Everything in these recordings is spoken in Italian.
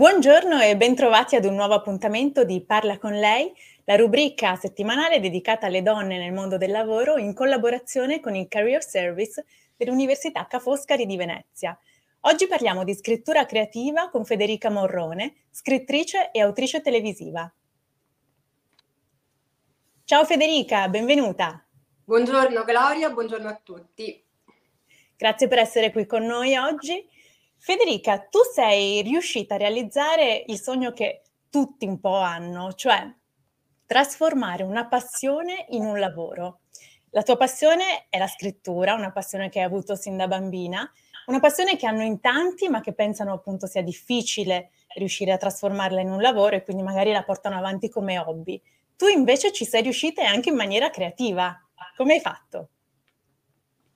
Buongiorno e bentrovati ad un nuovo appuntamento di Parla con lei, la rubrica settimanale dedicata alle donne nel mondo del lavoro in collaborazione con il Career Service dell'Università Ca' Foscari di Venezia. Oggi parliamo di scrittura creativa con Federica Morrone, scrittrice e autrice televisiva. Ciao Federica, benvenuta. Buongiorno Gloria, buongiorno a tutti. Grazie per essere qui con noi oggi. Federica, tu sei riuscita a realizzare il sogno che tutti un po' hanno, cioè trasformare una passione in un lavoro. La tua passione è la scrittura, una passione che hai avuto sin da bambina, una passione che hanno in tanti, ma che pensano appunto sia difficile riuscire a trasformarla in un lavoro e quindi magari la portano avanti come hobby. Tu invece ci sei riuscita anche in maniera creativa. Come hai fatto?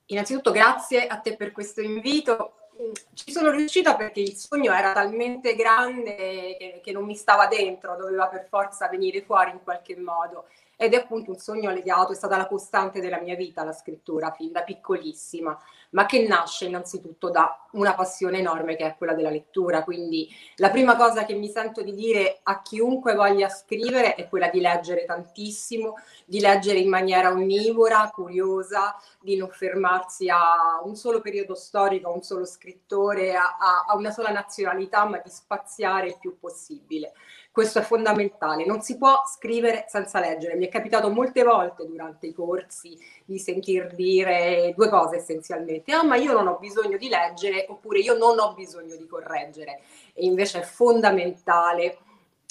Innanzitutto grazie a te per questo invito ci sono riuscita perché il sogno era talmente grande che, che, non mi stava dentro, doveva per forza venire fuori in qualche modo. Ed è appunto un sogno legato, è stata la costante della mia vita la scrittura, fin da piccolissima ma che nasce innanzitutto da una passione enorme che è quella della lettura. Quindi la prima cosa che mi sento di dire a chiunque voglia scrivere è quella di leggere tantissimo, di leggere in maniera onnivora, curiosa, di non fermarsi a un solo periodo storico, a un solo scrittore, a, a una sola nazionalità, ma di spaziare il più possibile. Questo è fondamentale, non si può scrivere senza leggere. Mi è capitato molte volte durante i corsi di sentir dire due cose essenzialmente. Ah, ma io non ho bisogno di leggere oppure io non ho bisogno di correggere. E invece è fondamentale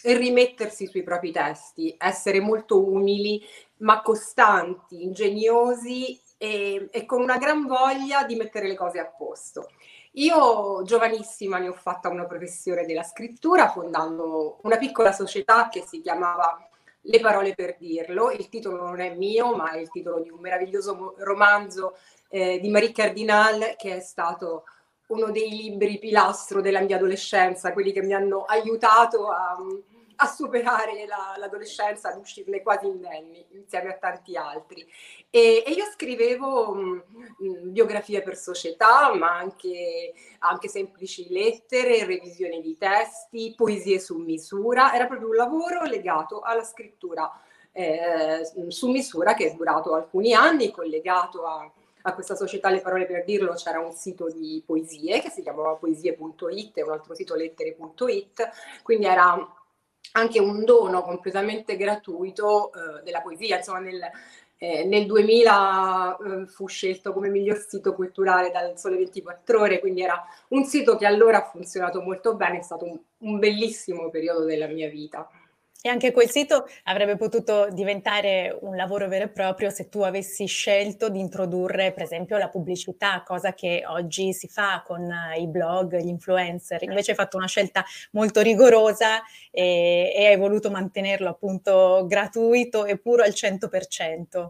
rimettersi sui propri testi, essere molto umili, ma costanti, ingegnosi e, e con una gran voglia di mettere le cose a posto. Io giovanissima ne ho fatta una professione della scrittura fondando una piccola società che si chiamava Le parole per dirlo. Il titolo non è mio, ma è il titolo di un meraviglioso romanzo eh, di Marie Cardinal che è stato uno dei libri pilastro della mia adolescenza, quelli che mi hanno aiutato a, a superare la, l'adolescenza, ad uscirne quasi indenni insieme a tanti altri. E, e io scrivevo mh, mm, biografie per società, ma anche, anche semplici lettere, revisioni di testi, poesie su misura. Era proprio un lavoro legato alla scrittura eh, su misura che è durato alcuni anni, collegato a a questa società Le Parole per Dirlo c'era un sito di poesie che si chiamava poesie.it e un altro sito lettere.it, quindi era anche un dono completamente gratuito eh, della poesia. Insomma, nel, eh, nel 2000 eh, fu scelto come miglior sito culturale dal Sole 24 Ore, quindi era un sito che allora ha funzionato molto bene, è stato un, un bellissimo periodo della mia vita. E anche quel sito avrebbe potuto diventare un lavoro vero e proprio se tu avessi scelto di introdurre, per esempio, la pubblicità, cosa che oggi si fa con eh, i blog, gli influencer. Invece hai fatto una scelta molto rigorosa e, e hai voluto mantenerlo appunto gratuito e puro al 100%.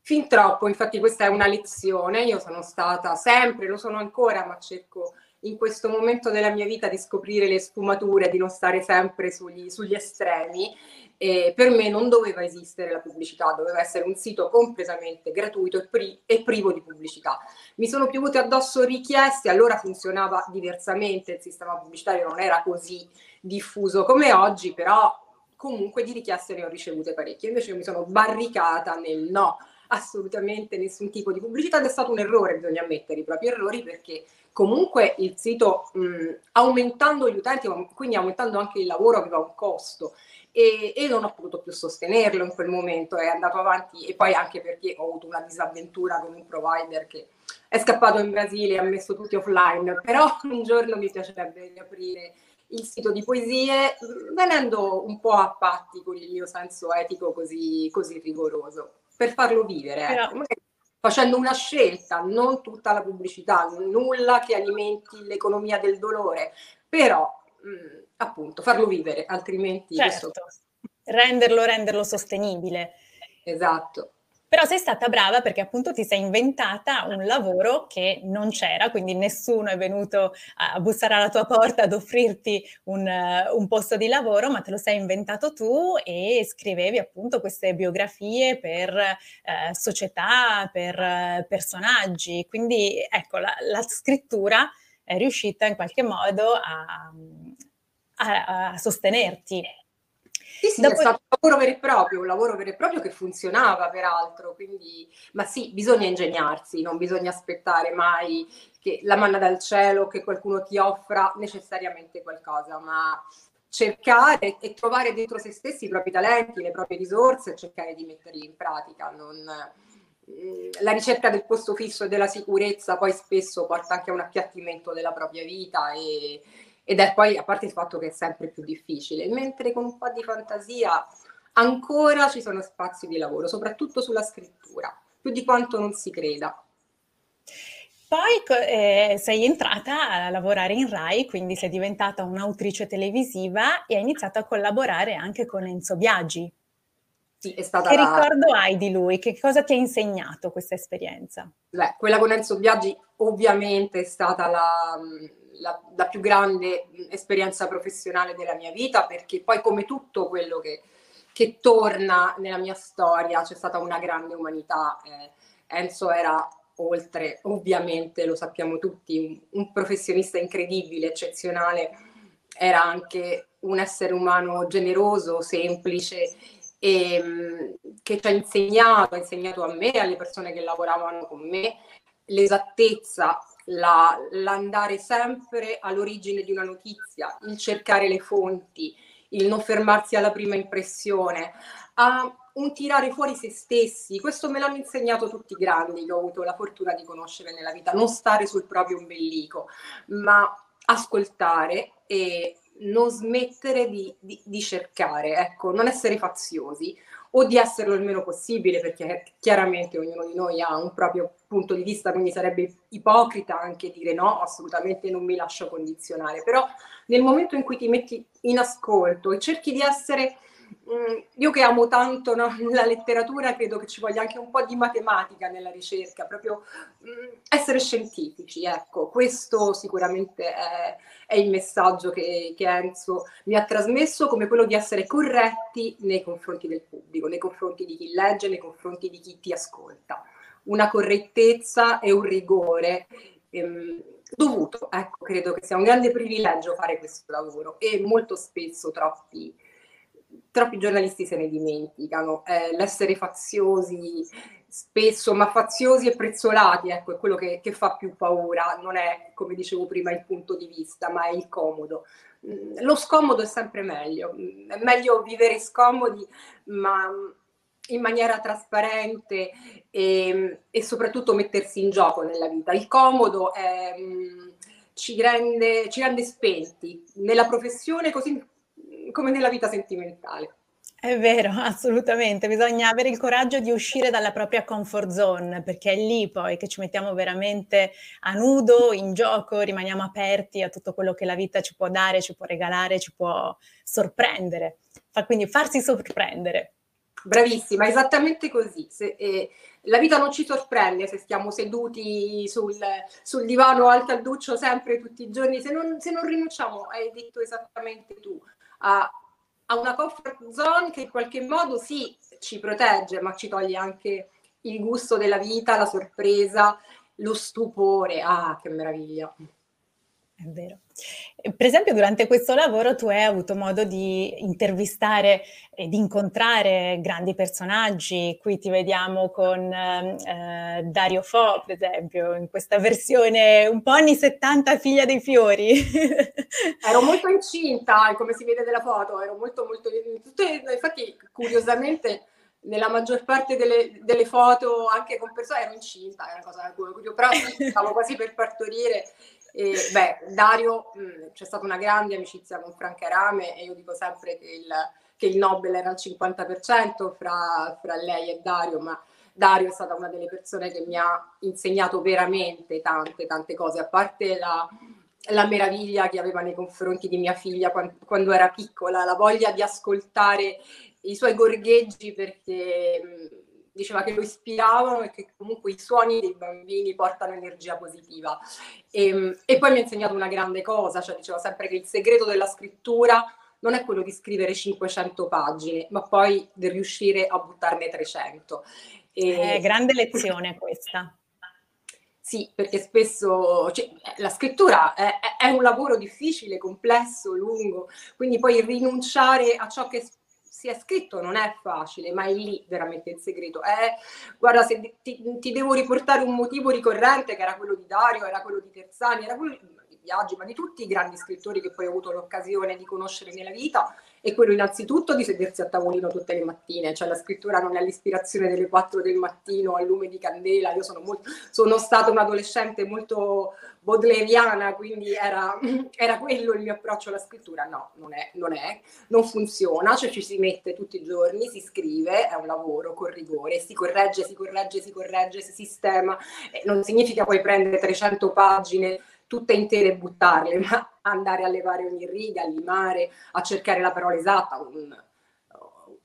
Fin troppo, infatti questa è una lezione, io sono stata sempre, lo sono ancora, ma cerco in questo momento della mia vita di scoprire le sfumature, di non stare sempre sugli, sugli estremi. E per me non doveva esistere la pubblicità, doveva essere un sito completamente gratuito e, pri- e privo di pubblicità. Mi sono piovute addosso richieste, allora funzionava diversamente, il sistema pubblicitario non era così diffuso come oggi, però comunque di richieste ne ho ricevute parecchie. Invece io mi sono barricata nel no, assolutamente nessun tipo di pubblicità ed è stato un errore, bisogna ammettere i propri errori perché comunque il sito mh, aumentando gli utenti, quindi aumentando anche il lavoro, aveva un costo. E, e, non ho potuto più sostenerlo in quel momento, è andato avanti e poi anche perché ho avuto una disavventura con un provider che è scappato in Brasile e ha messo tutti offline, però un giorno mi piacerebbe riaprire il sito di poesie venendo un po' a patti con il mio senso etico così, così rigoroso per farlo vivere. Ecco. Facendo una scelta, non tutta la pubblicità, nulla che alimenti l'economia del dolore, però mh, appunto farlo vivere, altrimenti... Certo, questo... renderlo, renderlo sostenibile. Esatto. Però sei stata brava perché appunto ti sei inventata un lavoro che non c'era, quindi nessuno è venuto a bussare alla tua porta ad offrirti un, un posto di lavoro, ma te lo sei inventato tu e scrivevi appunto queste biografie per eh, società, per eh, personaggi. Quindi ecco, la, la, scrittura è riuscita in qualche modo a, a, a sostenerti sì, sì, Dopo... è stato un lavoro vero e proprio, un lavoro vero e proprio che funzionava peraltro, quindi, ma sì, bisogna ingegnarsi, non bisogna aspettare mai che la manna dal cielo, che qualcuno ti offra necessariamente qualcosa, ma cercare e trovare dentro se stessi i propri talenti, le proprie risorse e cercare di metterli in pratica. Non, mm, la ricerca del posto fisso e della sicurezza poi spesso porta anche a un appiattimento della propria vita e, ed è poi a parte il fatto che è sempre più difficile, mentre con un po' di fantasia ancora ci sono spazi di lavoro, soprattutto sulla scrittura, più di quanto non si creda. Poi eh, sei entrata a lavorare in Rai, quindi sei diventata un'autrice televisiva e hai iniziato a collaborare anche con Enzo Biaggi. Sì, è stata che la... ricordo hai di lui? Che cosa ti ha insegnato questa esperienza? Beh, quella con Enzo Biaggi ovviamente è stata la, la, la, più grande esperienza professionale della mia vita, perché poi come tutto quello che, che torna nella mia storia c'è stata una grande umanità. Eh, Enzo era oltre, ovviamente lo sappiamo tutti, un, un professionista incredibile, eccezionale, era anche un essere umano generoso, semplice e che ci ha insegnato, ha insegnato a me alle persone che lavoravano con me l'esattezza la, l'andare sempre all'origine di una notizia, il cercare le fonti, il non fermarsi alla prima impressione, a un tirare fuori se stessi. Questo me l'hanno insegnato tutti i grandi che ho avuto la fortuna di conoscere nella vita, non stare sul proprio ombelico, ma ascoltare e non smettere di, di, di cercare, ecco, non essere faziosi, o di esserlo il meno possibile, perché chiaramente ognuno di noi ha un proprio punto di vista, quindi sarebbe ipocrita anche dire no, assolutamente non mi lascio condizionare, però nel momento in cui ti metti in ascolto e cerchi di essere io che amo tanto no, la letteratura, credo che ci voglia anche un po' di matematica nella ricerca, proprio mm, essere scientifici, ecco, questo sicuramente è, è il messaggio che, che, Enzo mi ha trasmesso, come quello di essere corretti nei confronti del pubblico, nei confronti di chi legge, nei confronti di chi ti ascolta. Una correttezza e un rigore. Ehm, dovuto, ecco, credo che sia un grande privilegio fare questo lavoro e molto spesso troppi troppi giornalisti se ne dimenticano. Eh, l'essere faziosi spesso, ma faziosi e prezzolati, ecco, è quello che, che, fa più paura. Non è, come dicevo prima, il punto di vista, ma è il comodo. Mm, lo scomodo è sempre meglio. Mm, è meglio vivere scomodi, ma in maniera trasparente e, e soprattutto mettersi in gioco nella vita. Il comodo è, mm, ci, rende, ci rende spenti nella professione così come nella vita sentimentale. È vero, assolutamente. Bisogna avere il coraggio di uscire dalla propria comfort zone, perché è lì poi che ci mettiamo veramente a nudo, in gioco, rimaniamo aperti a tutto quello che la vita ci può dare, ci può regalare, ci può sorprendere. Fa, quindi farsi sorprendere. Bravissima, esattamente così. Se, eh, la vita non ci sorprende se stiamo seduti sul, sul divano o al calduccio sempre tutti i giorni, se non, se non rinunciamo, hai detto esattamente tu, a, a una comfort zone che in qualche modo sì ci protegge, ma ci toglie anche il gusto della vita, la sorpresa, lo stupore. Ah, che meraviglia! È vero. Per esempio, durante questo lavoro tu hai avuto modo di intervistare e di incontrare grandi personaggi. Qui ti vediamo con eh, Dario Fo, per esempio, in questa versione un po' anni 70, figlia dei fiori. ero molto incinta, come si vede dalla foto, ero molto, molto... Tutte, infatti, curiosamente, nella maggior parte delle, delle, foto, anche con persone, ero incinta, è una cosa curiosa, però stavo quasi per partorire e, beh, Dario, mh, mm, c'è stata una grande amicizia con Franca Rame e io dico sempre che il, che il Nobel era al 50% fra, fra lei e Dario, ma Dario è stata una delle persone che mi ha insegnato veramente tante, tante cose, a parte la, la meraviglia che aveva nei confronti di mia figlia quando, quando era piccola, la voglia di ascoltare i suoi gorgheggi perché diceva che lo ispiravano e che comunque i suoni dei bambini portano energia positiva. E, e, poi mi ha insegnato una grande cosa, cioè diceva sempre che il segreto della scrittura non è quello di scrivere 500 pagine, ma poi di riuscire a buttarne 300. E... Eh, grande lezione questa. Sì, perché spesso cioè, la scrittura è, è, un lavoro difficile, complesso, lungo, quindi poi rinunciare a ciò che si è scritto non è facile, ma è lì veramente il segreto. È, guarda, se ti, ti, devo riportare un motivo ricorrente, che era quello di Dario, era quello di Terzani, era quello di Biaggi, ma di tutti i grandi scrittori che poi ho avuto l'occasione di conoscere nella vita, è quello innanzitutto di sedersi a tavolino tutte le mattine, cioè la scrittura non è l'ispirazione delle 4 del mattino al lume di candela, io sono, molto, sono stata un'adolescente molto bodleriana, quindi era, era, quello il mio approccio alla scrittura, no, non è, non è, non funziona, cioè ci si mette tutti i giorni, si scrive, è un lavoro con rigore, si corregge, si corregge, si corregge, si sistema, non significa poi prendere 300 pagine tutte intere e buttarle, ma andare a levare ogni riga, a limare, a cercare la parola esatta. Un,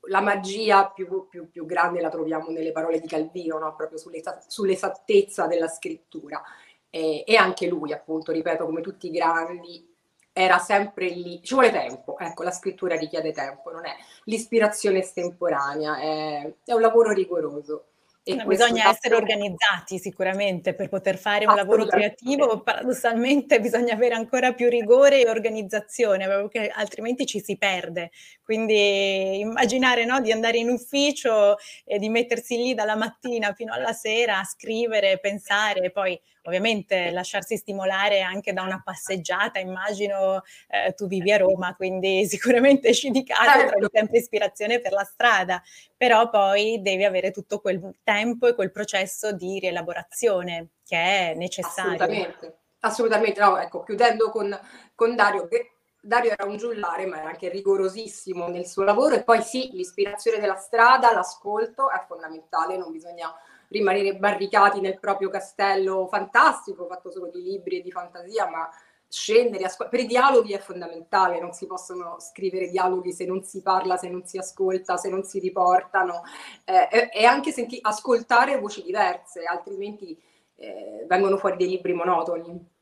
la magia più, più, più, grande la troviamo nelle parole di Calvino, no? proprio sull'esattezza della scrittura. E, e, anche lui, appunto, ripeto, come tutti i grandi, era sempre lì. Ci vuole tempo, ecco, la scrittura richiede tempo, non è l'ispirazione estemporanea, è, è un lavoro rigoroso. E bisogna essere organizzati sicuramente per poter fare un lavoro creativo, paradossalmente bisogna avere ancora più rigore e organizzazione, perché altrimenti ci si perde. Quindi immaginare no, di andare in ufficio e di mettersi lì dalla mattina fino alla sera a scrivere, pensare, poi ovviamente lasciarsi stimolare anche da una passeggiata, immagino eh, tu vivi a Roma, quindi sicuramente esci di casa trovi sempre ispirazione per la strada, però poi devi avere tutto quel tempo e quel processo di rielaborazione che è necessario. Assolutamente, assolutamente, no, ecco, chiudendo con, con Dario, che Dario era un giullare, ma era anche rigorosissimo nel suo lavoro e poi sì, l'ispirazione della strada, l'ascolto è fondamentale, non bisogna rimanere barricati nel proprio castello fantastico, fatto solo di libri e di fantasia, ma scendere, ascol- per i dialoghi è fondamentale, non si possono scrivere dialoghi se non si parla, se non si ascolta, se non si riportano eh, e anche senti- ascoltare voci diverse, altrimenti eh, vengono fuori dei libri monotoni.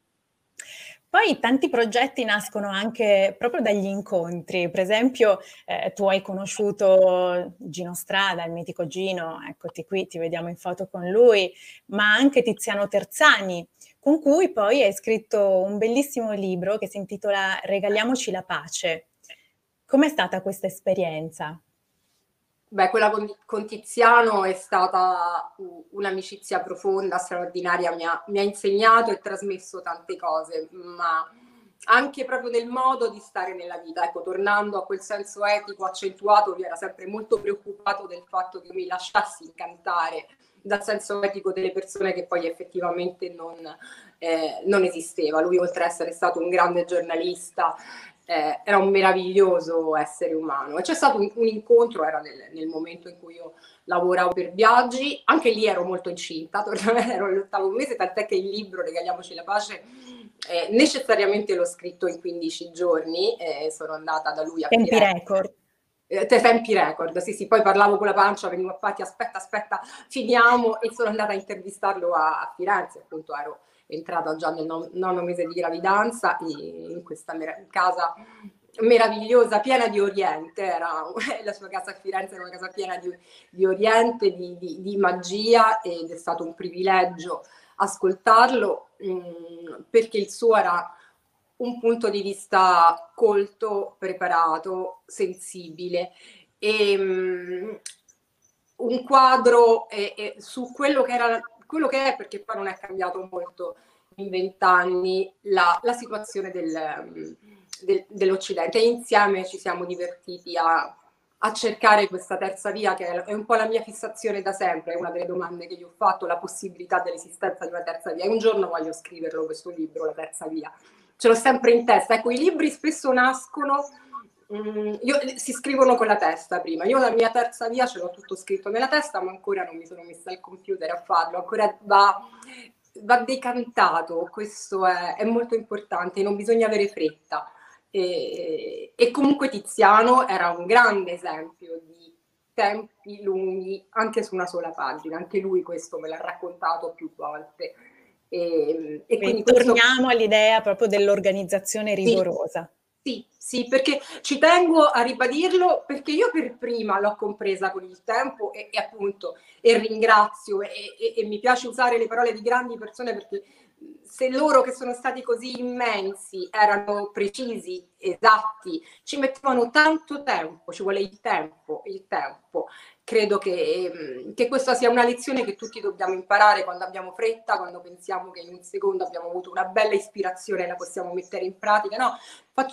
Poi tanti progetti nascono anche proprio dagli incontri, per esempio eh, tu hai conosciuto Gino Strada, il mitico Gino, eccoti qui, ti vediamo in foto con lui, ma anche Tiziano Terzani, con cui poi hai scritto un bellissimo libro che si intitola Regaliamoci la pace. Com'è stata questa esperienza? Beh, quella con, con, Tiziano è stata un'amicizia profonda, straordinaria, mi ha, mi ha, insegnato e trasmesso tante cose, ma anche proprio nel modo di stare nella vita. Ecco, tornando a quel senso etico accentuato, lui era sempre molto preoccupato del fatto che mi lasciassi incantare dal senso etico delle persone che poi effettivamente non, eh, non esisteva. Lui, oltre ad essere stato un grande giornalista, eh, era un meraviglioso essere umano. E c'è stato un, un incontro, era nel, nel, momento in cui io lavoravo per Viaggi, anche lì ero molto incinta, ero all'ottavo mese, tant'è che il libro Regaliamoci la pace eh, necessariamente l'ho scritto in 15 giorni, eh, sono andata da lui a Tempi Firenze. record. Eh, tempi record, sì sì, poi parlavo con la pancia, venivo a Patti, aspetta, aspetta, finiamo e sono andata a intervistarlo a, a Firenze, appunto ero entrata già nel nono mese di gravidanza in questa mer- casa meravigliosa, piena di Oriente, era, la sua casa a Firenze era una casa piena di, di Oriente, di, di, di, magia ed è stato un privilegio ascoltarlo mh, mm, perché il suo era un punto di vista colto, preparato, sensibile e mh, mm, un quadro eh, eh, su quello che era quello che è, perché poi non è cambiato molto in vent'anni, la, la, situazione del, del, dell'Occidente. E insieme ci siamo divertiti a, a, cercare questa terza via, che è un po' la mia fissazione da sempre, è una delle domande che gli ho fatto, la possibilità dell'esistenza di una terza via. E un giorno voglio scriverlo questo libro, La terza via. Ce l'ho sempre in testa. Ecco, i libri spesso nascono Mm, io, si scrivono con la testa prima. Io la mia terza via ce l'ho tutto scritto nella testa, ma ancora non mi sono messa al computer a farlo. Ancora va, va decantato, questo è, è molto importante, non bisogna avere fretta. E, e, comunque Tiziano era un grande esempio di tempi lunghi anche su una sola pagina, anche lui questo me l'ha raccontato più volte. E, e quindi torniamo questo... all'idea proprio dell'organizzazione rigorosa. Sì. Sì, sì, perché ci tengo a ribadirlo perché io per prima l'ho compresa con il tempo e, e appunto e ringrazio e, e, e, mi piace usare le parole di grandi persone perché se loro che sono stati così immensi erano precisi, esatti, ci mettevano tanto tempo, ci vuole il tempo, il tempo credo che, ehm, che, questa sia una lezione che tutti dobbiamo imparare quando abbiamo fretta, quando pensiamo che in un secondo abbiamo avuto una bella ispirazione e la possiamo mettere in pratica. No,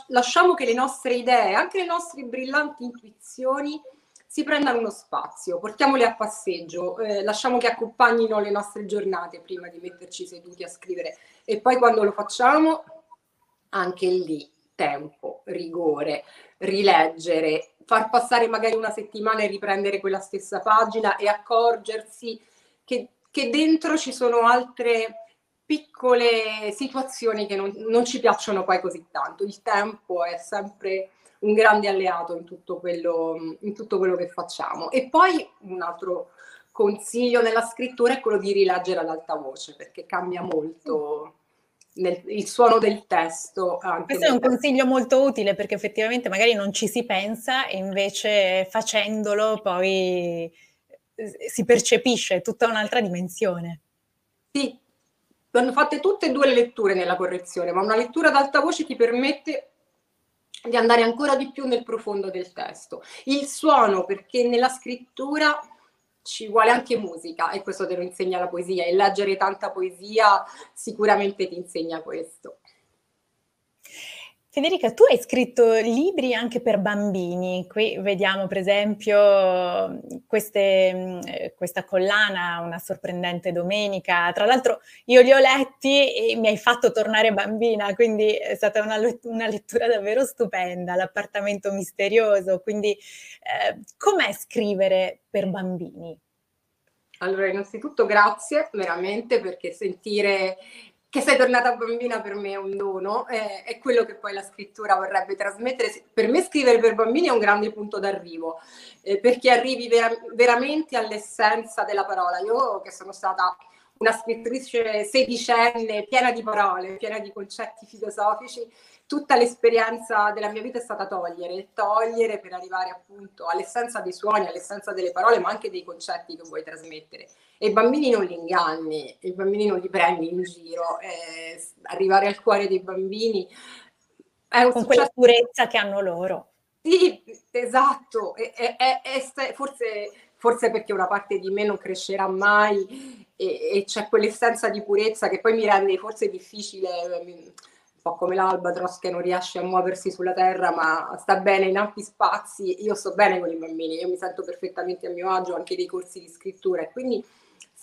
lasciamo che le nostre idee, anche le nostre brillanti intuizioni, si prendano uno spazio, portiamole a passeggio, eh, lasciamo che accompagnino le nostre giornate prima di metterci seduti a scrivere e poi quando lo facciamo, anche lì tempo, rigore, rileggere, far passare magari una settimana e riprendere quella stessa pagina e accorgersi che, che dentro ci sono altre piccole situazioni che non, non, ci piacciono poi così tanto. Il tempo è sempre un grande alleato in tutto, quello, in tutto quello che facciamo. E poi un altro consiglio nella scrittura è quello di rileggere ad alta voce perché cambia molto nel, il suono del testo. Questo è un consiglio molto utile perché effettivamente magari non ci si pensa e invece facendolo poi eh, si percepisce tutta un'altra dimensione. Sì, vanno fatte tutte e due le letture nella correzione, ma una lettura ad alta voce ti permette di andare ancora di più nel profondo del testo. Il suono, perché nella scrittura ci vuole anche musica e questo te lo insegna la poesia e leggere tanta poesia sicuramente ti insegna questo. Federica, tu hai scritto libri anche per bambini. Qui vediamo per esempio queste, mm, questa collana, una sorprendente domenica. Tra l'altro io li ho letti e mi hai fatto tornare bambina, quindi è stata una, una lettura davvero stupenda, l'appartamento misterioso. Quindi eh, com'è scrivere per bambini? Allora, innanzitutto grazie veramente perché sentire che sei tornata bambina per me è un dono, è, è, quello che poi la scrittura vorrebbe trasmettere. Per me scrivere per bambini è un grande punto d'arrivo, eh, perché arrivi vera- veramente all'essenza della parola. Io che sono stata una scrittrice sedicenne, piena di parole, piena di concetti filosofici, tutta l'esperienza della mia vita è stata togliere, togliere per arrivare appunto all'essenza dei suoni, all'essenza delle parole, ma anche dei concetti che vuoi trasmettere. E i bambini non li inganni, i bambini non li prendi in giro, eh, arrivare al cuore dei bambini è un con successo... quella purezza che hanno loro. Sì, esatto, è, è, è, forse, forse perché una parte di me non crescerà mai e, e c'è quell'essenza di purezza che poi mi rende forse difficile po' come l'albatros che non riesce a muoversi sulla terra ma sta bene in ampi spazi, io sto bene con i bambini, io mi sento perfettamente a mio agio anche dei corsi di scrittura e quindi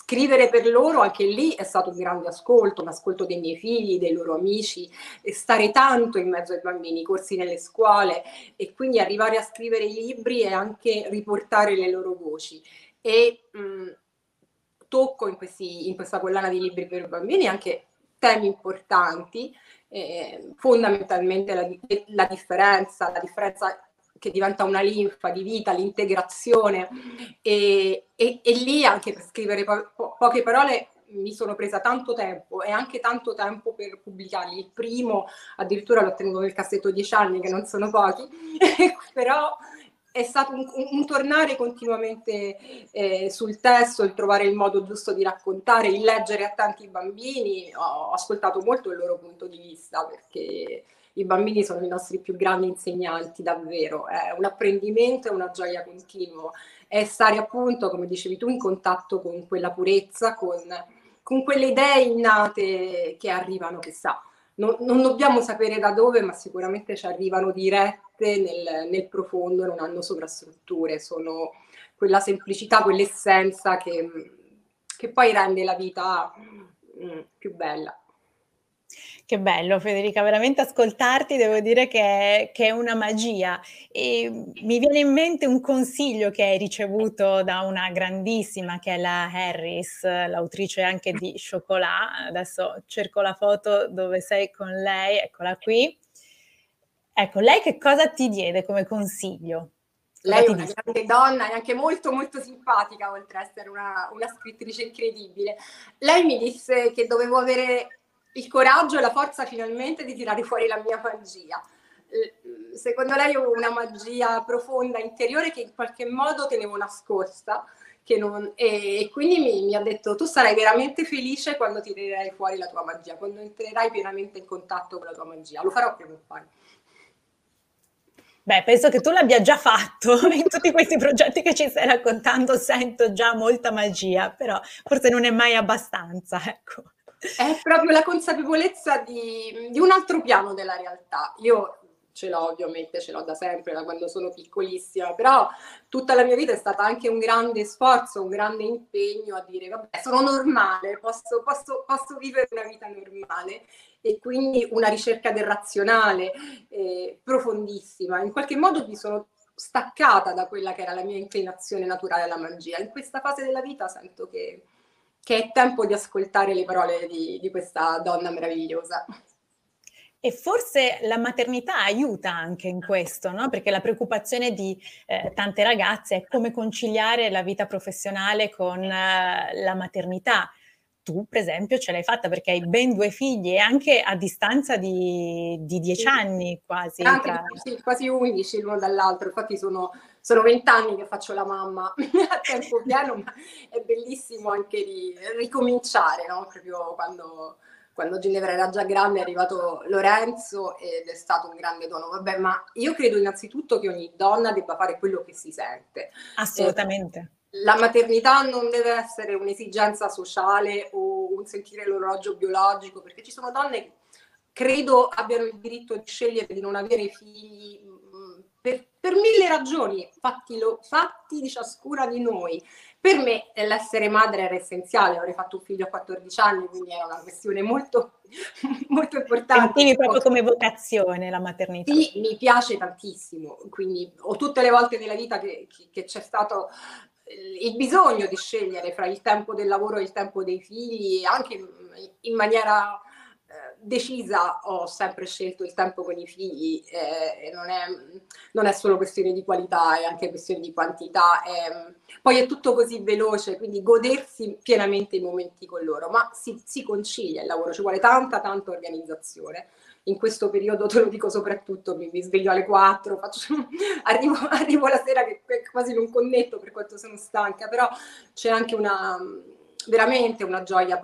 scrivere per loro anche lì è stato un grande ascolto, un ascolto dei miei figli, dei loro amici, e stare tanto in mezzo ai bambini, i corsi nelle scuole e quindi arrivare a scrivere i libri e anche riportare le loro voci. E mh, tocco in, questi, in questa collana di libri per bambini anche temi importanti eh, fondamentalmente la, la, differenza, la differenza che diventa una linfa di vita, l'integrazione e, e, e lì anche per scrivere po- po- poche parole mi sono presa tanto tempo e anche tanto tempo per pubblicarli. Il primo addirittura l'ho tenuto nel cassetto dieci anni, che non sono pochi, però è stato un, un tornare continuamente eh, sul testo, il trovare il modo giusto di raccontare, il leggere a tanti bambini. Ho ascoltato molto il loro punto di vista perché i bambini sono i nostri più grandi insegnanti, davvero. È un apprendimento e una gioia continua. È stare appunto, come dicevi tu, in contatto con quella purezza, con, con quelle idee innate che arrivano, che sa. Non, non dobbiamo sapere da dove, ma sicuramente ci arrivano dirette nel, nel profondo, non hanno sovrastrutture, sono quella semplicità, quell'essenza che, che poi rende la vita mm, più bella. Che bello Federica, veramente ascoltarti devo dire che, che, è una magia e mi viene in mente un consiglio che hai ricevuto da una grandissima che è la Harris, l'autrice anche di Chocolat, adesso cerco la foto dove sei con lei, eccola qui. Ecco, lei che cosa ti diede come consiglio? Lei è una grande donna e anche molto molto simpatica, oltre ad essere una, una scrittrice incredibile. Lei mi disse che dovevo avere il coraggio e la forza finalmente di tirare fuori la mia magia. Secondo lei ho una magia profonda interiore che in qualche modo tenevo nascosta non, e, e, quindi mi, mi, ha detto tu sarai veramente felice quando tirerai fuori la tua magia, quando entrerai pienamente in contatto con la tua magia. Lo farò prima o poi. Beh, penso che tu l'abbia già fatto in tutti questi progetti che ci stai raccontando, sento già molta magia, però forse non è mai abbastanza, ecco. È proprio la consapevolezza di, di un altro piano della realtà. Io ce l'ho ovviamente, ce l'ho da sempre, da quando sono piccolissima, però tutta la mia vita è stata anche un grande sforzo, un grande impegno a dire vabbè, sono normale, posso, posso, posso vivere una vita normale e quindi una ricerca del razionale eh, profondissima. In qualche modo mi sono staccata da quella che era la mia inclinazione naturale alla magia. In questa fase della vita sento che che è tempo di ascoltare le parole di, di questa donna meravigliosa. E forse la maternità aiuta anche in questo, no? perché la preoccupazione di eh, tante ragazze è come conciliare la vita professionale con eh, la maternità. Tu, per esempio, ce l'hai fatta perché hai ben due figli e anche a distanza di, di dieci sì. anni quasi. Anche, tra... sì, quasi undici l'uno dall'altro, infatti sono sono vent'anni che faccio la mamma a tempo pieno, ma è bellissimo anche di ricominciare, no? Proprio quando, quando Ginevra era già grande è arrivato Lorenzo ed è stato un grande dono. Vabbè, ma io credo innanzitutto che ogni donna debba fare quello che si sente. Assolutamente. Eh, la maternità non deve essere un'esigenza sociale o un sentire l'orologio biologico, perché ci sono donne che credo abbiano il diritto di scegliere di non avere figli per, per mille ragioni, fatti, lo, fatti di ciascuna di noi. Per me l'essere madre era essenziale, avrei fatto un figlio a 14 anni, quindi era una questione molto, molto importante. Sentivi proprio come vocazione la maternità? Sì, mi piace tantissimo, quindi ho tutte le volte nella vita che, che c'è stato il bisogno di scegliere fra il tempo del lavoro e il tempo dei figli, anche in maniera decisa ho sempre scelto il tempo con i figli, eh, non, è, non, è, solo questione di qualità, è anche questione di quantità. È, poi è tutto così veloce, quindi godersi pienamente i momenti con loro, ma si, si concilia il lavoro, ci vuole tanta, tanta organizzazione. In questo periodo, te lo dico soprattutto, mi, mi sveglio alle 4, faccio, arrivo, arrivo, la sera che, che quasi non connetto per quanto sono stanca, però c'è anche una veramente una gioia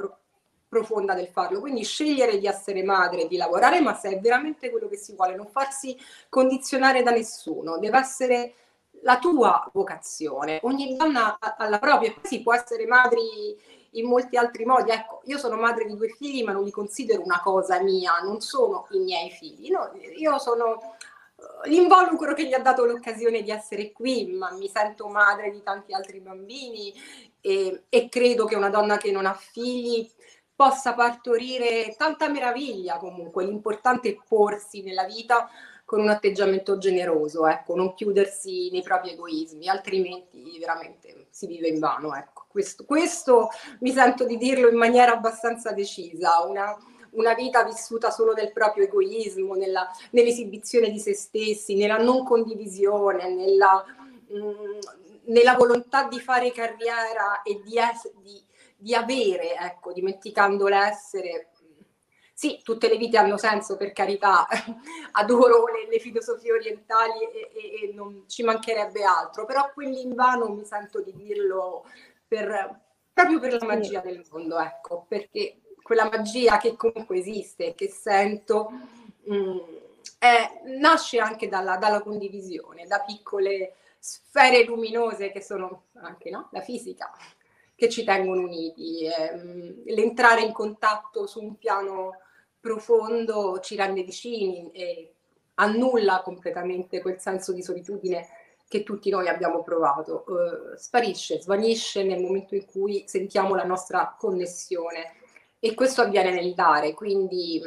profonda del farlo. Quindi scegliere di essere madre, di lavorare, ma se è veramente quello che si vuole, non farsi condizionare da nessuno, deve essere la tua vocazione. Ogni donna ha la propria, poi si può essere madri in molti altri modi. Ecco, io sono madre di due figli, ma non li considero una cosa mia, non sono i miei figli. No, io sono l'involucro che gli ha dato l'occasione di essere qui, ma mi sento madre di tanti altri bambini e, e credo che una donna che non ha figli possa partorire tanta meraviglia comunque. L'importante è porsi nella vita con un atteggiamento generoso, ecco, non chiudersi nei propri egoismi, altrimenti veramente si vive in vano. Ecco. Questo, questo mi sento di dirlo in maniera abbastanza decisa, una, una vita vissuta solo nel proprio egoismo, nella, nell'esibizione di se stessi, nella non condivisione, nella, mh, mm, nella volontà di fare carriera e di, es- di di avere, ecco, dimenticando l'essere. Sì, tutte le vite hanno senso, per carità, adoro le, le filosofie orientali e, e, e, non ci mancherebbe altro, però quelli in vano mi sento di dirlo per, proprio per la magia del mondo, ecco, perché quella magia che comunque esiste, che sento, mh, mm, è, nasce anche dalla, dalla condivisione, da piccole sfere luminose che sono anche no? la fisica, che ci tengono uniti. Eh, l'entrare in contatto su un piano profondo ci rende vicini e annulla completamente quel senso di solitudine che tutti noi abbiamo provato. Eh, sparisce, svanisce nel momento in cui sentiamo la nostra connessione e questo avviene nel dare, quindi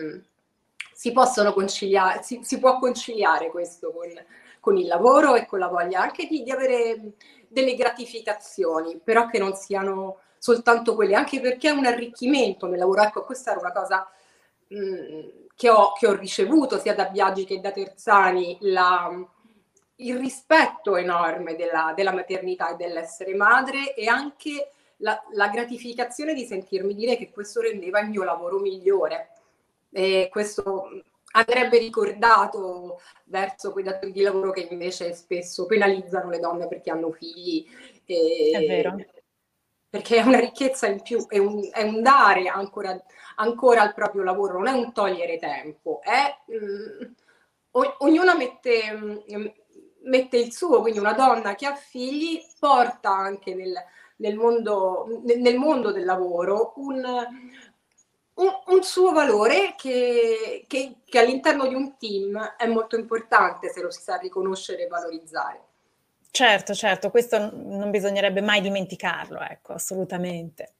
si possono conciliare, si, si può conciliare questo con, con, il lavoro e con la voglia anche di, di avere delle gratificazioni, però che non siano soltanto quelle, anche perché è un arricchimento nel lavoro. Ecco, questa era una cosa mh, mm, che, ho, che, ho, ricevuto sia da Biagi che da Terzani, la, il rispetto enorme della, della, maternità e dell'essere madre e anche la, la, gratificazione di sentirmi dire che questo rendeva il mio lavoro migliore. E questo andrebbe ricordato verso quei datori di lavoro che invece spesso penalizzano le donne perché hanno figli. E, è vero. Perché è una ricchezza in più, è un, è un dare ancora, ancora, al proprio lavoro, non è un togliere tempo, è mh, mm, ognuna mette, mh, mm, mette, il suo, quindi una donna che ha figli porta anche nel, nel, mondo, nel mondo del lavoro un, un, un, suo valore che, che, che, all'interno di un team è molto importante se lo si sa riconoscere e valorizzare. Certo, certo, questo non bisognerebbe mai dimenticarlo, ecco, assolutamente.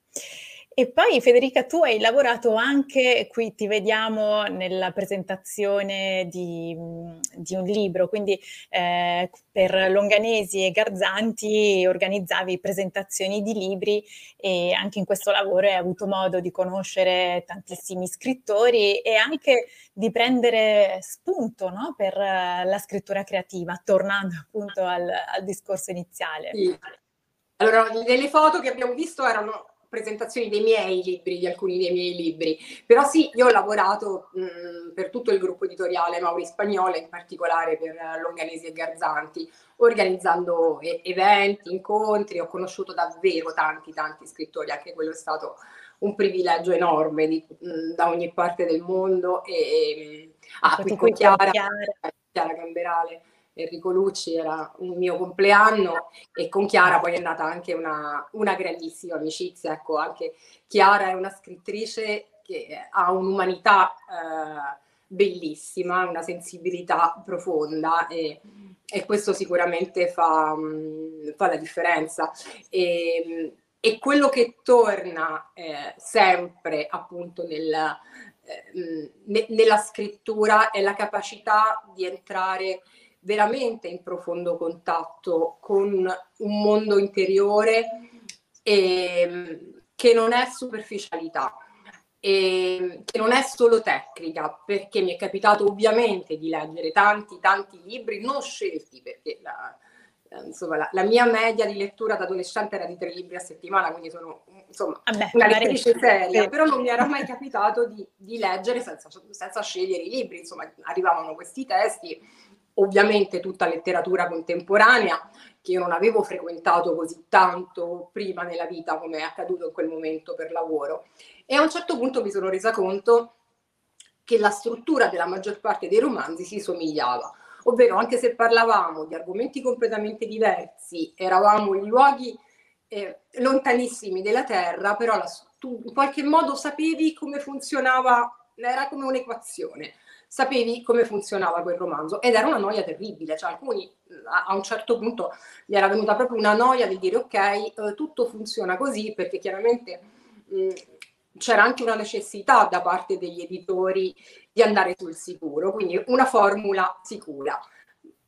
E poi Federica, tu hai lavorato anche, qui ti vediamo nella presentazione di, di un libro, quindi eh, per Longanesi e Garzanti organizzavi presentazioni di libri e anche in questo lavoro hai avuto modo di conoscere tantissimi scrittori e anche di prendere spunto no, per la scrittura creativa, tornando appunto al, al discorso iniziale. Sì. Allora, nelle foto che abbiamo visto erano presentazioni dei miei libri, di alcuni dei miei libri. Però sì, io ho lavorato mh, per tutto il gruppo editoriale Mauri Spagnola, in particolare per Longanesi e Garzanti, organizzando e- eventi, incontri, ho conosciuto davvero tanti, tanti scrittori, anche quello è stato un privilegio enorme di, mh, da ogni parte del mondo. E, e ah, qui con Chiara, Chiara Gamberale Enrico Lucci era un mio compleanno e con Chiara poi è nata anche una, una grandissima amicizia. Ecco, anche Chiara è una scrittrice che ha un'umanità eh, bellissima, una sensibilità profonda e, e questo sicuramente fa, mm, fa la differenza. E, e, quello che torna eh, sempre appunto nel, eh, mm, ne, nella scrittura è la capacità di entrare veramente in profondo contatto con un mondo interiore e, che non è superficialità e che non è solo tecnica, perché mi è capitato ovviamente di leggere tanti, tanti libri non scelti, perché la, insomma, la, la, mia media di lettura da adolescente era di tre libri a settimana, quindi sono insomma, Vabbè, una lettrice seria, sì. però non mi era mai capitato di, di leggere senza, senza, scegliere i libri, insomma, arrivavano questi testi ovviamente tutta letteratura contemporanea che io non avevo frequentato così tanto prima nella vita come è accaduto in quel momento per lavoro. E a un certo punto mi sono resa conto che la struttura della maggior parte dei romanzi si somigliava, ovvero anche se parlavamo di argomenti completamente diversi, eravamo in luoghi eh, lontanissimi della Terra, però la, tu in qualche modo sapevi come funzionava, era come un'equazione sapevi come funzionava quel romanzo ed era una noia terribile, cioè alcuni a, un certo punto gli era venuta proprio una noia di dire ok, eh, tutto funziona così perché chiaramente mh, c'era anche una necessità da parte degli editori di andare sul sicuro, quindi una formula sicura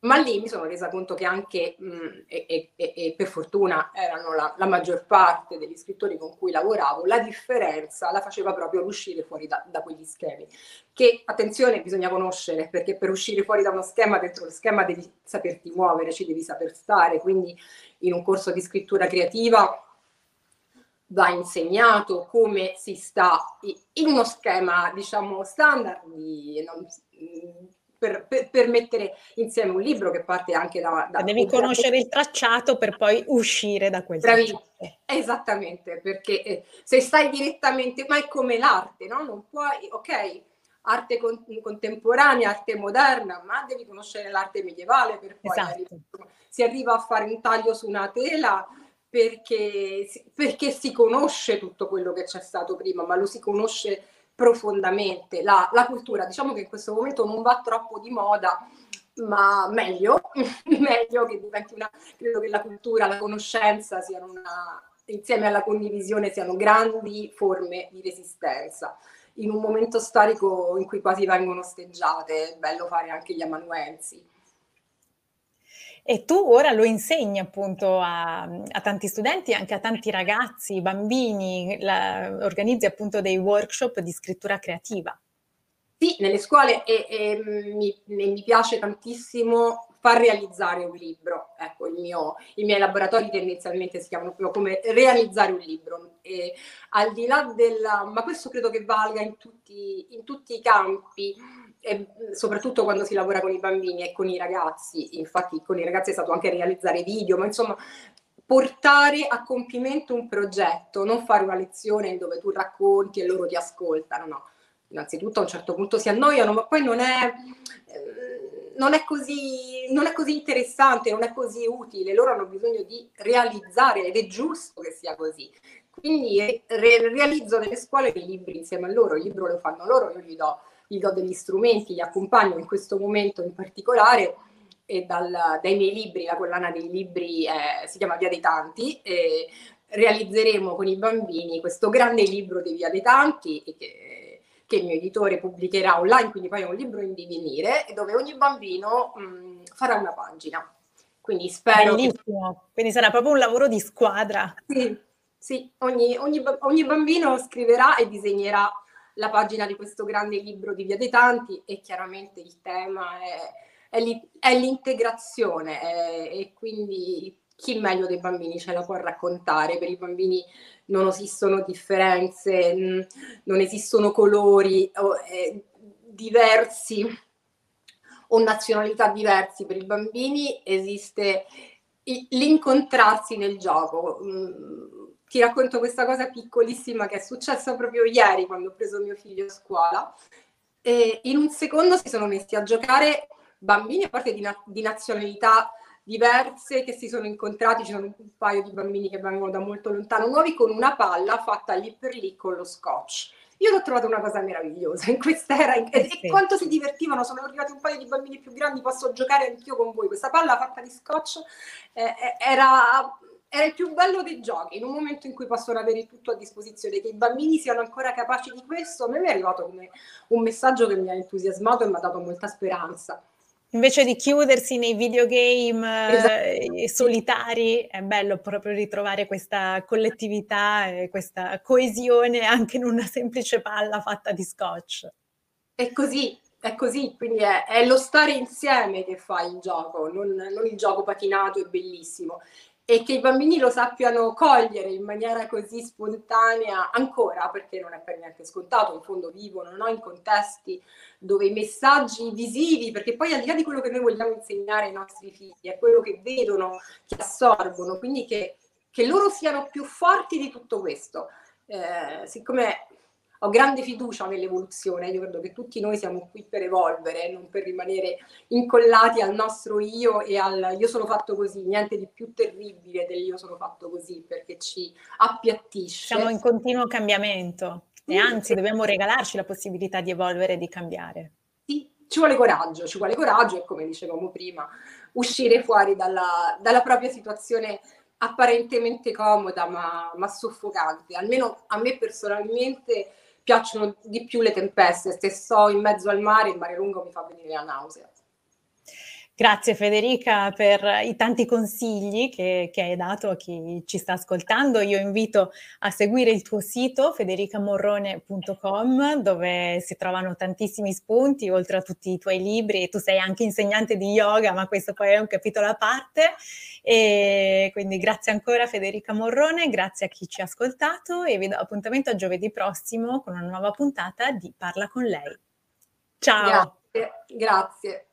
ma lì mi sono resa conto che anche, mh, e, e, e, per fortuna erano la, la, maggior parte degli scrittori con cui lavoravo, la differenza la faceva proprio uscire fuori da, da, quegli schemi. Che, attenzione, bisogna conoscere, perché per uscire fuori da uno schema, dentro lo schema devi saperti muovere, ci devi saper stare, quindi in un corso di scrittura creativa va insegnato come si sta in uno schema, diciamo, standard, di, non, per, per, per, mettere insieme un libro che parte anche da... da Devi conoscere il tracciato per poi uscire da quel Bravissimo. Esattamente, perché eh, se stai direttamente, ma è come l'arte, no? Non puoi, ok, arte con, contemporanea, arte moderna, ma devi conoscere l'arte medievale per poi esatto. arrivare, si arriva a fare un taglio su una tela perché, perché si conosce tutto quello che c'è stato prima, ma lo si conosce profondamente la, la, cultura. Diciamo che in questo momento non va troppo di moda, ma meglio, meglio che diventi una... Credo che la cultura, la conoscenza siano una, insieme alla condivisione siano grandi forme di resistenza. in un momento storico in cui quasi vengono osteggiate, è bello fare anche gli amanuensi. E tu ora lo insegni appunto a, a tanti studenti, anche a tanti ragazzi, bambini, la, organizzi appunto dei workshop di scrittura creativa. Sì, nelle scuole e, e mi, mi, piace tantissimo far realizzare un libro. Ecco, mio, i miei laboratori tendenzialmente si chiamano proprio come realizzare un libro. E al di là della, ma questo credo che valga in tutti, in tutti i campi, e soprattutto quando si lavora con i bambini e con i ragazzi. Infatti, con i ragazzi è stato anche realizzare video, ma insomma, portare a compimento un progetto, non fare una lezione dove tu racconti e loro ti ascoltano, no. Innanzitutto a un certo punto si annoiano, ma poi non è, eh, non è, così, non è così interessante, non è così utile. Loro hanno bisogno di realizzare ed è giusto che sia così. Quindi re- realizzo nelle scuole dei libri insieme a loro, il libro lo fanno loro, io gli do, gli do degli strumenti, li accompagno in questo momento in particolare e dal, dai miei libri, la collana dei libri eh, si chiama Via dei Tanti, e realizzeremo con i bambini questo grande libro di Via dei Tanti che, che, il mio editore pubblicherà online, quindi poi è un libro in divenire, dove ogni bambino mh, farà una pagina. Quindi spero... Bellissimo, che... quindi sarà proprio un lavoro di squadra. Sì, sì, ogni, ogni, ogni bambino scriverà e disegnerà la pagina di questo grande libro di Via dei Tanti e chiaramente il tema è, è, li, è l'integrazione è, e quindi chi meglio dei bambini ce la può raccontare. Per i bambini non esistono differenze, non esistono colori eh, diversi o nazionalità diversi. Per i bambini esiste l'incontrarsi nel gioco ti racconto questa cosa piccolissima che è successa proprio ieri quando ho preso mio figlio a scuola. E in un secondo si sono messi a giocare bambini a parte di, na- di nazionalità diverse che si sono incontrati, ci sono un paio di bambini che vengono da molto lontano, nuovi con una palla fatta lì per lì con lo scotch. Io l'ho trovato una cosa meravigliosa in quest'era e, e quanto si divertivano, sono arrivati un paio di bambini più grandi, posso giocare anch'io con voi. Questa palla fatta di scotch eh, era era il più bello dei giochi, in un momento in cui possono avere tutto a disposizione, che i bambini siano ancora capaci di questo, a me mi è arrivato come un messaggio che mi ha entusiasmato e mi ha dato molta speranza. Invece di chiudersi nei videogame esatto. eh, solitari, è bello proprio ritrovare questa collettività e questa coesione anche in una semplice palla fatta di scotch. È così, è così, quindi è, è, lo stare insieme che fa il gioco, non, non, il gioco patinato e bellissimo e che i bambini lo sappiano cogliere in maniera così spontanea ancora, perché non è per niente scontato, in fondo vivono no? in contesti dove i messaggi visivi, perché poi al di là di quello che noi vogliamo insegnare ai nostri figli, è quello che vedono, che assorbono, quindi che, che loro siano più forti di tutto questo. Eh, siccome ho grande fiducia nell'evoluzione, io credo che tutti noi siamo qui per evolvere, non per rimanere incollati al nostro io e al io sono fatto così, niente di più terribile del io sono fatto così perché ci appiattisce. Siamo in continuo cambiamento e anzi dobbiamo regalarci la possibilità di evolvere e di cambiare. Sì, ci vuole coraggio, ci vuole coraggio e come dicevamo prima, uscire fuori dalla, dalla propria situazione apparentemente comoda ma, ma soffocante. Almeno a me personalmente piacciono di più le tempeste. Se sto in mezzo al mare, il mare lungo mi fa venire la nausea. Grazie Federica per i tanti consigli che, che, hai dato a chi ci sta ascoltando. Io invito a seguire il tuo sito federicamorrone.com dove si trovano tantissimi spunti oltre a tutti i tuoi libri. Tu sei anche insegnante di yoga, ma questo poi è un capitolo a parte. E quindi grazie ancora Federica Morrone, grazie a chi ci ha ascoltato e vi do appuntamento a giovedì prossimo con una nuova puntata di Parla con lei. Ciao. Grazie. grazie.